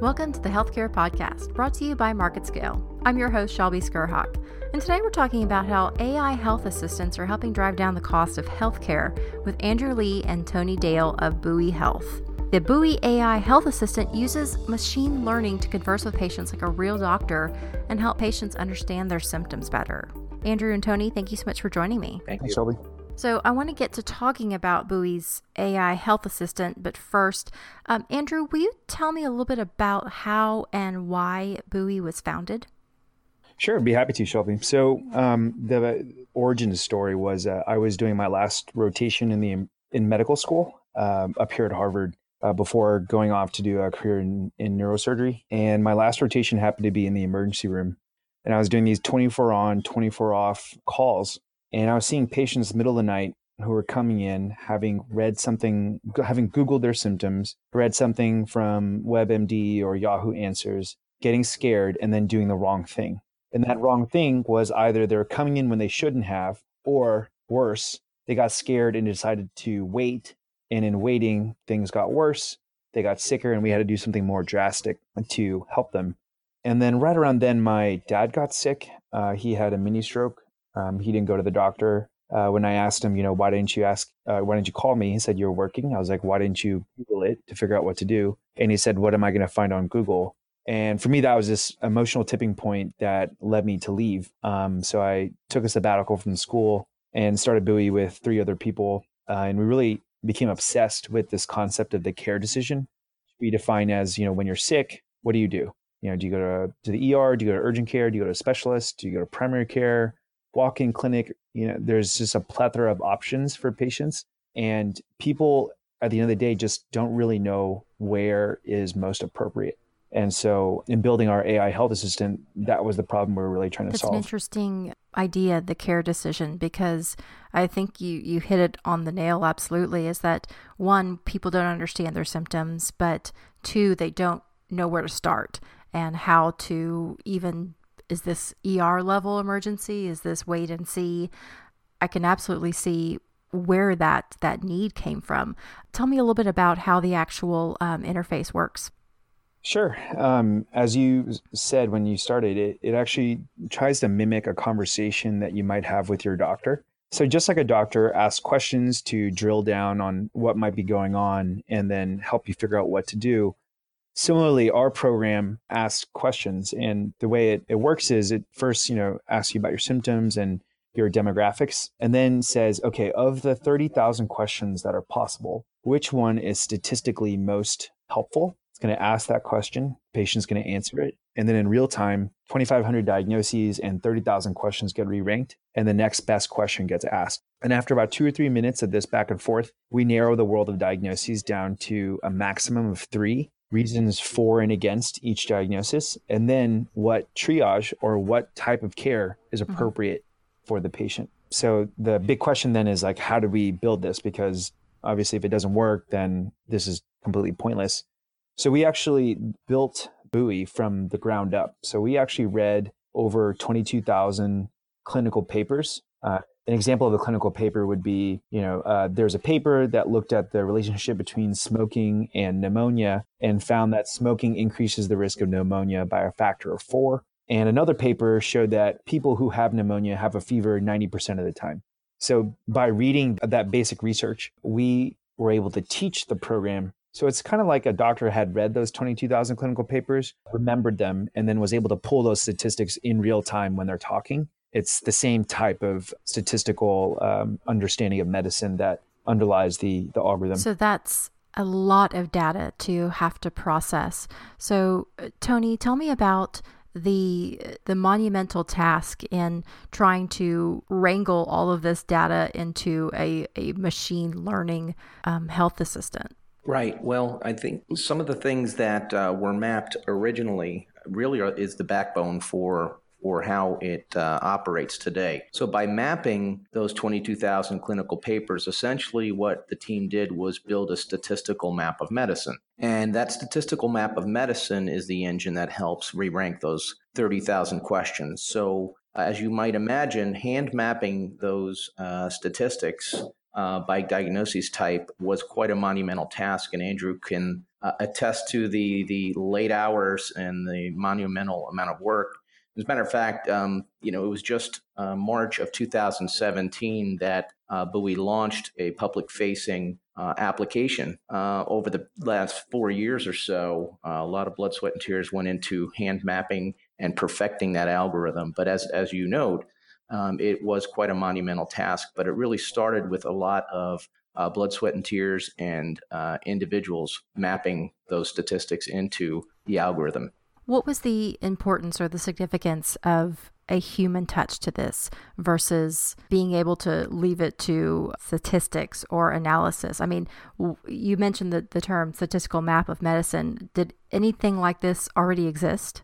Welcome to the Healthcare Podcast, brought to you by MarketScale. I'm your host, Shelby Skrhak, and today we're talking about how AI health assistants are helping drive down the cost of healthcare with Andrew Lee and Tony Dale of Buoy Health. The Buoy AI health assistant uses machine learning to converse with patients like a real doctor and help patients understand their symptoms better. Andrew and Tony, thank you so much for joining me. Thank you, Shelby. So, I want to get to talking about Buoy's AI health assistant, but first, um, Andrew, will you tell me a little bit about how and why Buoy was founded? Sure, I'd be happy to, Shelby. So, um, the origin story was uh, I was doing my last rotation in the in medical school um, up here at Harvard uh, before going off to do a career in, in neurosurgery, and my last rotation happened to be in the emergency room, and I was doing these twenty four on, twenty four off calls and I was seeing patients middle of the night who were coming in having read something, having Googled their symptoms, read something from WebMD or Yahoo Answers, getting scared, and then doing the wrong thing. And that wrong thing was either they're coming in when they shouldn't have, or worse, they got scared and decided to wait. And in waiting, things got worse. They got sicker, and we had to do something more drastic to help them. And then right around then, my dad got sick. Uh, he had a mini stroke um, he didn't go to the doctor. Uh, when I asked him, you know, why didn't you ask, uh, why didn't you call me? He said, you're working. I was like, why didn't you Google it to figure out what to do? And he said, what am I going to find on Google? And for me, that was this emotional tipping point that led me to leave. Um, so I took a sabbatical from school and started Buoy with three other people. Uh, and we really became obsessed with this concept of the care decision. We define as, you know, when you're sick, what do you do? You know, do you go to, to the ER? Do you go to urgent care? Do you go to a specialist? Do you go to primary care? Walk-in clinic you know there's just a plethora of options for patients and people at the end of the day just don't really know where is most appropriate. And so in building our ai health assistant that was the problem we are really trying to That's solve. an interesting idea the care decision because i think you you hit it on the nail absolutely is that one people don't understand their symptoms but two they don't know where to start and how to even is this ER level emergency? Is this wait and see? I can absolutely see where that that need came from. Tell me a little bit about how the actual um, interface works. Sure. Um, as you said when you started, it it actually tries to mimic a conversation that you might have with your doctor. So just like a doctor asks questions to drill down on what might be going on and then help you figure out what to do, Similarly, our program asks questions, and the way it, it works is it first, you know, asks you about your symptoms and your demographics, and then says, okay, of the 30,000 questions that are possible, which one is statistically most helpful? It's going to ask that question. Patient's going to answer it. And then in real time, 2,500 diagnoses and 30,000 questions get re ranked, and the next best question gets asked. And after about two or three minutes of this back and forth, we narrow the world of diagnoses down to a maximum of three reasons for and against each diagnosis, and then what triage or what type of care is mm-hmm. appropriate mm-hmm. for the patient. So the big question then is like, how do we build this? Because obviously, if it doesn't work, then this is completely pointless. So we actually built Buoy from the ground up. So we actually read over 22,000 clinical papers uh, an example of a clinical paper would be, you know, uh, there's a paper that looked at the relationship between smoking and pneumonia and found that smoking increases the risk of pneumonia by a factor of four. And another paper showed that people who have pneumonia have a fever 90% of the time. So by reading that basic research, we were able to teach the program. So it's kind of like a doctor had read those 22,000 clinical papers, remembered them, and then was able to pull those statistics in real time when they're talking it's the same type of statistical um, understanding of medicine that underlies the the algorithm. So that's a lot of data to have to process. So uh, Tony, tell me about the the monumental task in trying to wrangle all of this data into a, a machine learning um, health assistant. Right. Well, I think some of the things that uh, were mapped originally really are, is the backbone for or how it uh, operates today. So, by mapping those 22,000 clinical papers, essentially what the team did was build a statistical map of medicine. And that statistical map of medicine is the engine that helps re rank those 30,000 questions. So, as you might imagine, hand mapping those uh, statistics uh, by diagnosis type was quite a monumental task, and Andrew can uh, attest to the the late hours and the monumental amount of work. As a matter of fact, um, you know, it was just uh, March of 2017 that uh, Buoy launched a public-facing uh, application. Uh, over the last four years or so, uh, a lot of blood, sweat, and tears went into hand mapping and perfecting that algorithm. But as as you note, um, it was quite a monumental task. But it really started with a lot of uh, blood, sweat, and tears, and uh, individuals mapping those statistics into the algorithm. What was the importance or the significance of a human touch to this versus being able to leave it to statistics or analysis? I mean, you mentioned the, the term statistical map of medicine. Did anything like this already exist?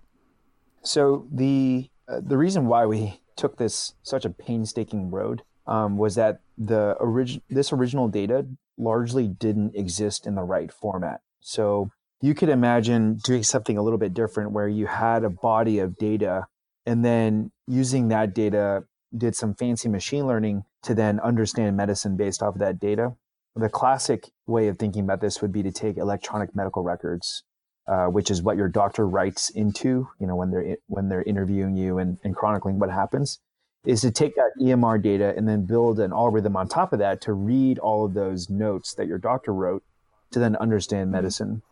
So the uh, the reason why we took this such a painstaking road um, was that the origin this original data largely didn't exist in the right format. So you could imagine doing something a little bit different where you had a body of data and then using that data did some fancy machine learning to then understand medicine based off of that data. The classic way of thinking about this would be to take electronic medical records, uh, which is what your doctor writes into, you know, when they're when they're interviewing you and, and chronicling what happens is to take that EMR data and then build an algorithm on top of that to read all of those notes that your doctor wrote to then understand mm-hmm. medicine.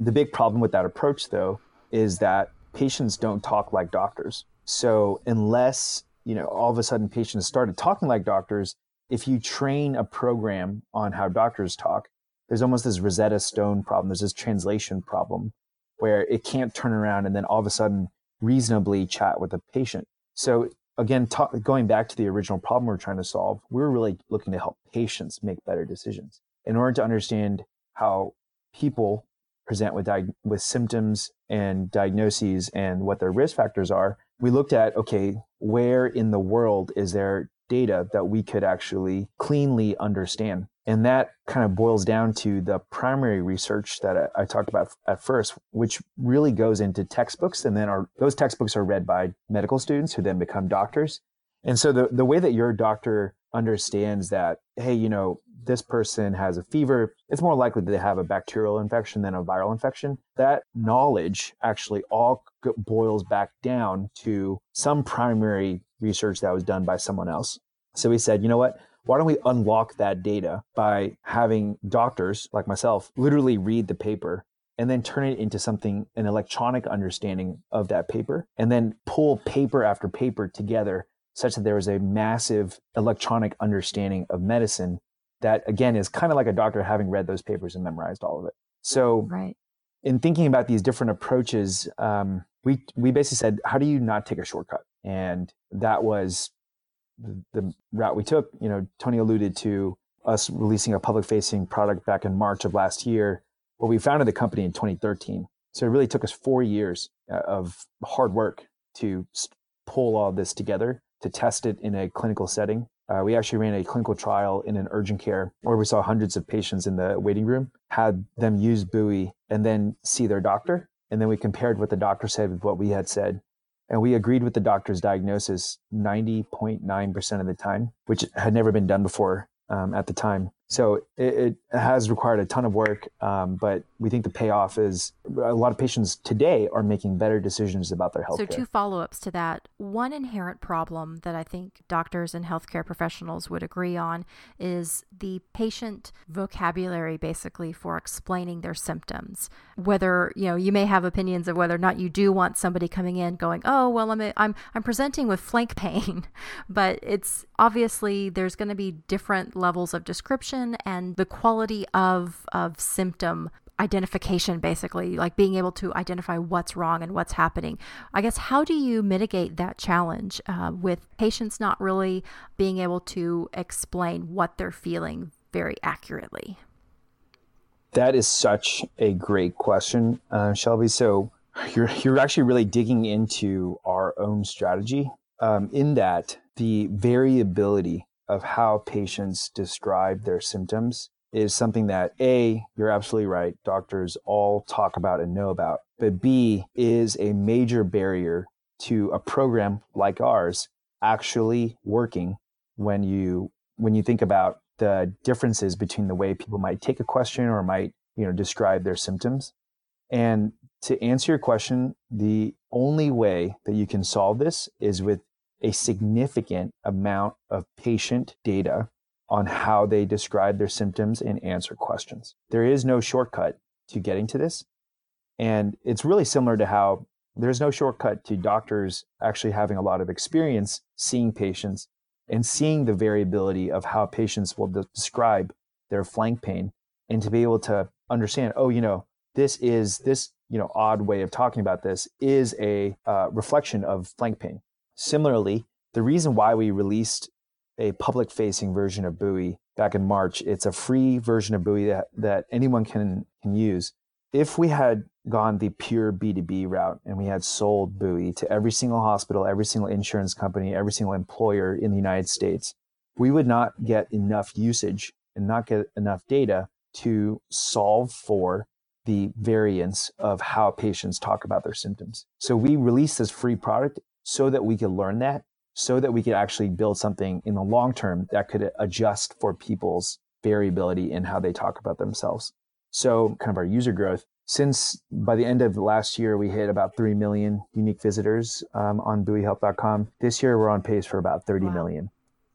The big problem with that approach, though, is that patients don't talk like doctors. So unless you know all of a sudden patients started talking like doctors, if you train a program on how doctors talk, there's almost this Rosetta Stone problem. There's this translation problem where it can't turn around and then all of a sudden reasonably chat with a patient. So again, talk, going back to the original problem we're trying to solve, we're really looking to help patients make better decisions. In order to understand how people present with di- with symptoms and diagnoses and what their risk factors are, we looked at okay, where in the world is there data that we could actually cleanly understand? And that kind of boils down to the primary research that I, I, talked about at first, which really goes into textbooks. And then our, those textbooks are read by medical students who then become doctors. And so the, the way that your doctor understands that, hey, you know, this person has a fever, it's more likely that they have a bacterial infection than a viral infection. That knowledge actually all boils back down to some primary research that was done by someone else. So we said, you know what? why don't we unlock that data by having doctors like myself literally read the paper and then turn it into something an electronic understanding of that paper and then pull paper after paper together such that there is a massive electronic understanding of medicine that again is kind of like a doctor having read those papers and memorized all of it. So right. in thinking about these different approaches um, we we basically said how do you not take a shortcut? And that was the, the route we took, you know, Tony alluded to us releasing a public facing product back in March of last year. Well, we founded the company in 2013. So it really took us four years uh, of hard work to pull all this together, to test it in a clinical setting. Uh, we actually ran a clinical trial in an urgent care where we saw hundreds of patients in the waiting room, had them use Buoy and then see their doctor. And then we compared what the doctor said with what we had said. And we agreed with the doctor's diagnosis 90.9% of the time, which had never been done before um, at the time. So it, it, has required a ton of work, um, but we think the payoff is a lot of patients today are making better decisions about their health. So, two follow ups to that. One inherent problem that I think doctors and healthcare professionals would agree on is the patient vocabulary basically for explaining their symptoms. Whether, you know, you may have opinions of whether or not you do want somebody coming in going, oh, well, I'm, a, I'm, I'm presenting with flank pain, but it's obviously there's going to be different levels of description and the quality of, of symptom identification basically like being able to identify what's wrong and what's happening. I guess how do you mitigate that challenge uh, with patients not really being able to explain what they're feeling very accurately? That is such a great question uh, shelby. So you're you're actually really digging into our own strategy um, in that the variability of how patients describe their symptoms is something that A, you're absolutely right, doctors all talk about and know about, but B, is a major barrier to a program like ours actually working when you when you think about the differences between the way people might take a question or might you know, describe their symptoms. And to answer your question, the only way that you can solve this is with a significant amount of patient data on how they describe their symptoms and answer questions. There is no shortcut to getting to this. And it's really similar to how there's no shortcut to doctors actually having a lot of experience seeing patients and seeing the variability of how patients will de- describe their flank pain and to be able to understand, oh, you know, this is this, you know, odd way of talking about this is a uh, reflection of flank pain. Similarly, the reason why we released a public facing version of Buoy back in March, it's a free version of Buoy that, that anyone can, can use. If we had gone the pure B2B route and we had sold Buoy to every single hospital, every single insurance company, every single employer in the United States, we would not get enough usage and not get enough data to solve for the variance of how patients talk about their symptoms. So we released this free product so that we could learn that, so that we could actually build something in the long term that could adjust for people's variability in how they talk about themselves. So kind of our user growth since by the end of last year, we hit about 3 million unique visitors um, on buoyhealth.com. This year, we're on pace for about thirty wow. million.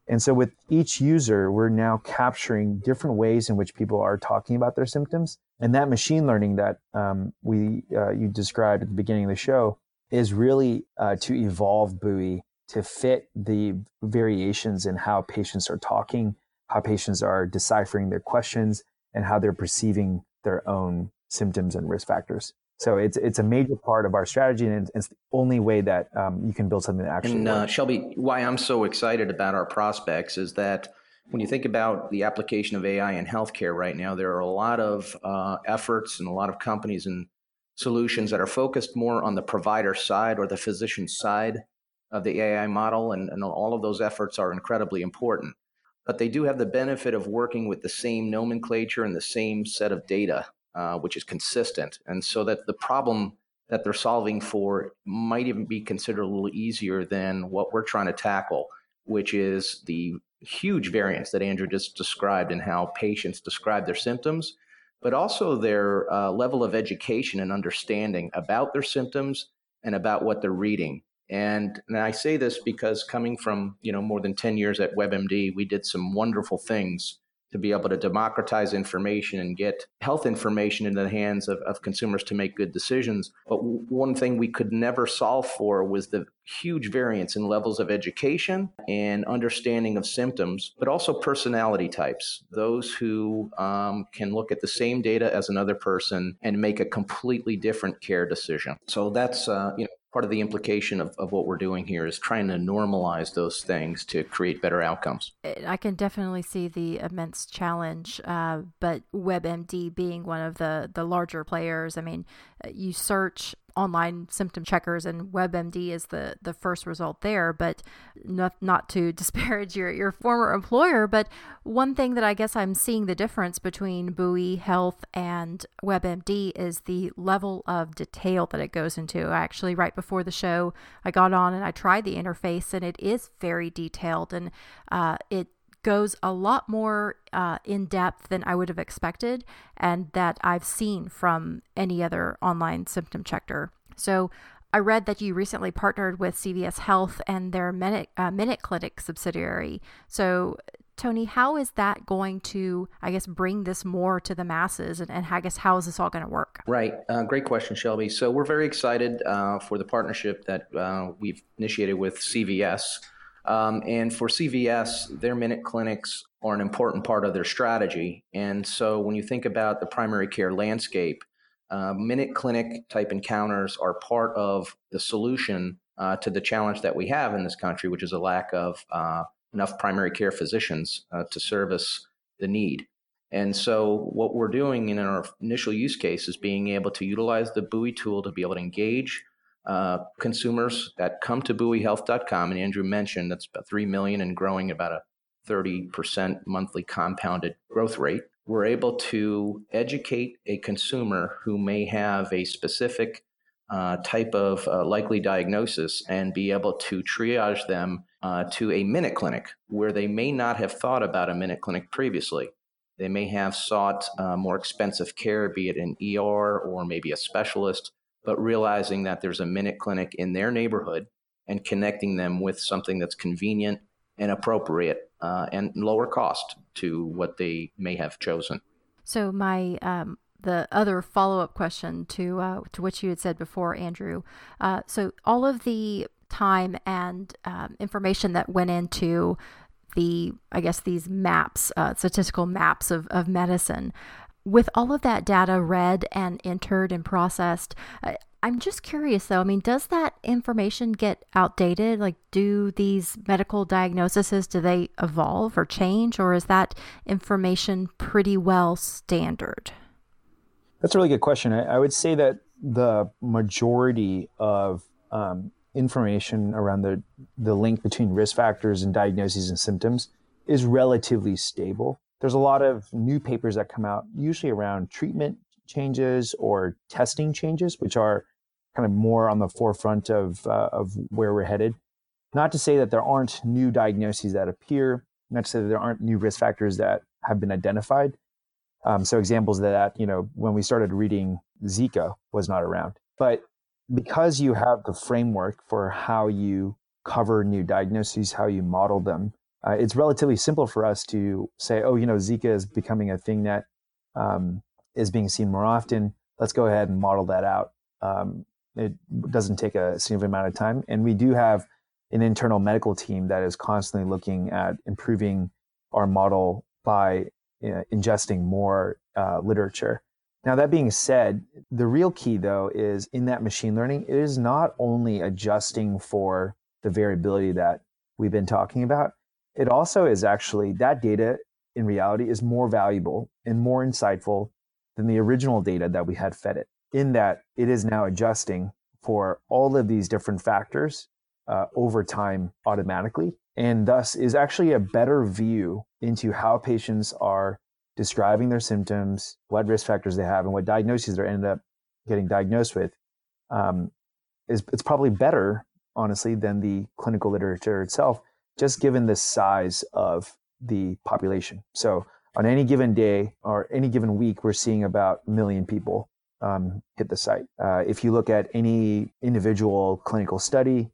And so, with each user, we're now capturing different ways in which people are talking about their symptoms. And that machine learning that um, we uh, you described at the beginning of the show is really uh, to evolve Buoy to fit the variations in how patients are talking, how patients are deciphering their questions, and how they're perceiving their own symptoms and risk factors. So it's it's a major part of our strategy, and it's the only way that um, you can build something that actually. And uh, Shelby, why I'm so excited about our prospects is that when you think about the application of AI in healthcare right now, there are a lot of uh, efforts and a lot of companies and solutions that are focused more on the provider side or the physician side of the AI model, and, and all of those efforts are incredibly important. But they do have the benefit of working with the same nomenclature and the same set of data uh, which is consistent. And so that the problem that they're solving for might even be considered a little easier than what we're trying to tackle, which is the huge variance that Andrew just described in how patients describe their symptoms, but also their uh, level of education and understanding about their symptoms and about what they're reading. And, and I say this because coming from you know more than 10 years at WebMD, we did some wonderful things to be able to democratize information and get health information in the hands of, of consumers to make good decisions. But w- one thing we could never solve for was the huge variance in levels of education and understanding of symptoms, but also personality types. Those who um, can look at the same data as another person and make a completely different care decision. So that's uh, you know part of the implication of, of what we're doing here is trying to normalize those things to create better outcomes. I can definitely see the immense challenge, uh, but WebMD being one of the, the larger players, I mean, uh, you search online symptom checkers and WebMD is the, the first result there. But not, not to disparage your, your former employer, but one thing that I guess I'm seeing the difference between Buoy Health and WebMD is the level of detail that it goes into. Actually, right before the show, I got on and I tried the interface, and it is very detailed and uh, it goes a lot more uh, in depth than I would have expected and that I've seen from any other online symptom checker. So I read that you recently partnered with CVS Health and their Minute, uh, Minute Clinic subsidiary. So, Tony, how is that going to, I guess, bring this more to the masses? And, and I guess, how is this all going to work? Right. Uh, great question, Shelby. So, we're very excited uh, for the partnership that uh, we've initiated with CVS. Um, and for CVS, their minute clinics are an important part of their strategy. And so when you think about the primary care landscape, uh, minute clinic type encounters are part of the solution uh, to the challenge that we have in this country, which is a lack of uh, enough primary care physicians uh, to service the need. And so, what we're doing in our initial use case is being able to utilize the Buoy tool to be able to engage uh, consumers that come to buoyhealth.com, and Andrew mentioned that's about 3 million and growing about a 30% monthly compounded growth rate. We're able to educate a consumer who may have a specific uh, type of uh, likely diagnosis and be able to triage them uh, to a minute clinic where they may not have thought about a minute clinic previously. They may have sought uh, more expensive care, be it an ER or maybe a specialist, but realizing that there's a minute clinic in their neighborhood and connecting them with something that's convenient and appropriate uh, and lower cost to what they may have chosen. So my um, the other follow up question to uh, to what you had said before, Andrew. Uh, so all of the time and um, information that went into the I guess these maps, uh, statistical maps of of medicine. With all of that data read and entered and processed, uh, I'm just curious though. I mean, does that information get outdated? Like, do these medical diagnoses do they evolve or change, or is that information pretty well standard? That's a really good question. I, I would say that the majority of um, information around the the link between risk factors and diagnoses and symptoms is relatively stable. There's a lot of new papers that come out, usually around treatment changes or testing changes, which are kind of more on the forefront of uh, of where we're headed. Not to say that there aren't new diagnoses that appear, not to say that there aren't new risk factors that have been identified. Um, so examples of that, you know, when we started reading Zika was not around, but because you have the framework for how you cover new diagnoses, how you model them, uh, it's relatively simple for us to say, oh, you know, Zika is becoming a thing that um, is being seen more often. Let's go ahead and model that out. Um, it doesn't take a significant amount of time. And we do have an internal medical team that is constantly looking at improving our model by uh, ingesting more uh, literature. Now, that being said, the real key though is in that machine learning, it is not only adjusting for the variability that we've been talking about, it also is actually that data in reality is more valuable and more insightful than the original data that we had fed it in that it is now adjusting for all of these different factors uh, over time automatically, and thus is actually a better view into how patients are describing their symptoms, what risk factors they have, and what diagnoses they end up getting diagnosed with. Um, is it's probably better, honestly, than the clinical literature itself, just given the size of the population. So on any given day or any given week, we're seeing about a million people um, hit the site. Uh, if you look at any individual clinical study,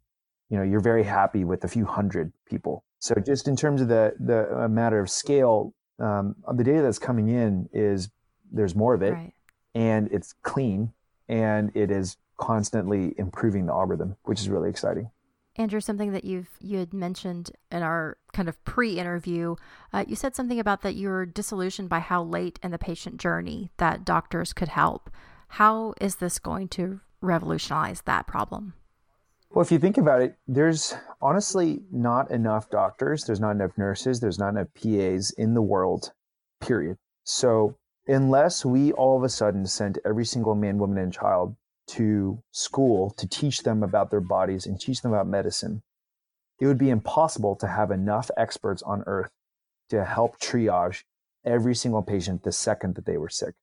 you know you're very happy with a few hundred people. So just in terms of the the matter of scale, um, the data that's coming in is there's more of it, right. and it's clean, and it is constantly improving the algorithm, which is really exciting. Andrew, something that you've you had mentioned in our kind of pre-interview, uh, you said something about that you were disillusioned by how late in the patient journey that doctors could help. How is this going to revolutionize that problem? Well, if you think about it, there's honestly not enough doctors, there's not enough nurses, there's not enough PAs in the world, period. So, unless we all of a sudden sent every single man, woman, and child to school to teach them about their bodies and teach them about medicine, it would be impossible to have enough experts on earth to help triage every single patient the second that they were sick.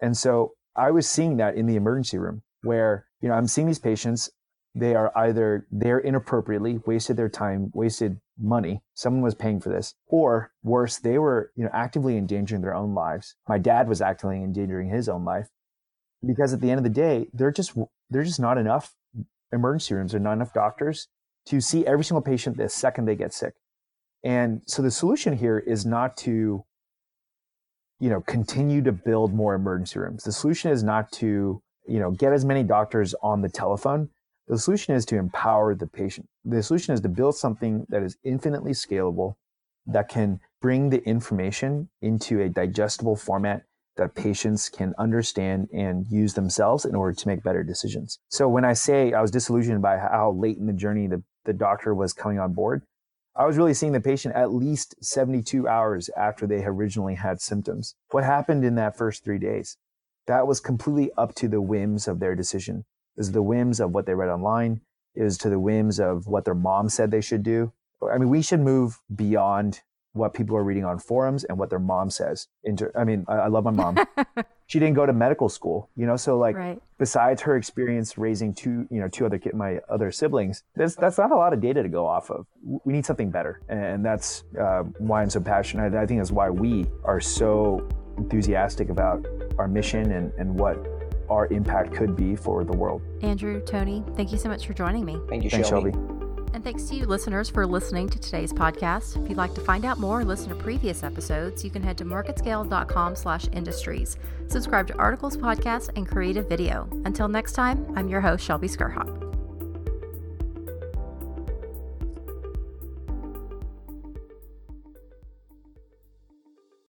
And so I was seeing that in the emergency room where, you know, I'm seeing these patients, they are either there inappropriately, wasted their time, wasted money. Someone was paying for this. Or worse, they were, you know, actively endangering their own lives. My dad was actively endangering his own life. Because at the end of the day, they're just they're just not enough emergency rooms, there not enough doctors to see every single patient the second they get sick. And so the solution here is not to you know, continue to build more emergency rooms. The solution is not to, you know, get as many doctors on the telephone. The solution is to empower the patient. The solution is to build something that is infinitely scalable, that can bring the information into a digestible format that patients can understand and use themselves in order to make better decisions. So when I say I was disillusioned by how late in the journey the, the doctor was coming on board, I was really seeing the patient at least 72 hours after they originally had symptoms. What happened in that first three days? That was completely up to the whims of their decision. It was the whims of what they read online. It was to the whims of what their mom said they should do. I mean, we should move beyond what people are reading on forums and what their mom says. Inter- I mean, I, I love my mom. she didn't go to medical school, you know, so like right. besides her experience raising two, you know, two other kid, my other siblings, that's that's not a lot of data to go off of. We need something better, and that's uh, why I'm so passionate. I think that's why we are so enthusiastic about our mission and and what our impact could be for the world. Andrew, Tony, thank you so much for joining me. Thank you, Thanks, Shelby. Shelby. And thanks to you, listeners, for listening to today's podcast. If you'd like to find out more or listen to previous episodes, you can head to marketscale.com slash industries. Subscribe to Articles Podcast and Creative Video. Until next time, I'm your host, Shelby Skrhak.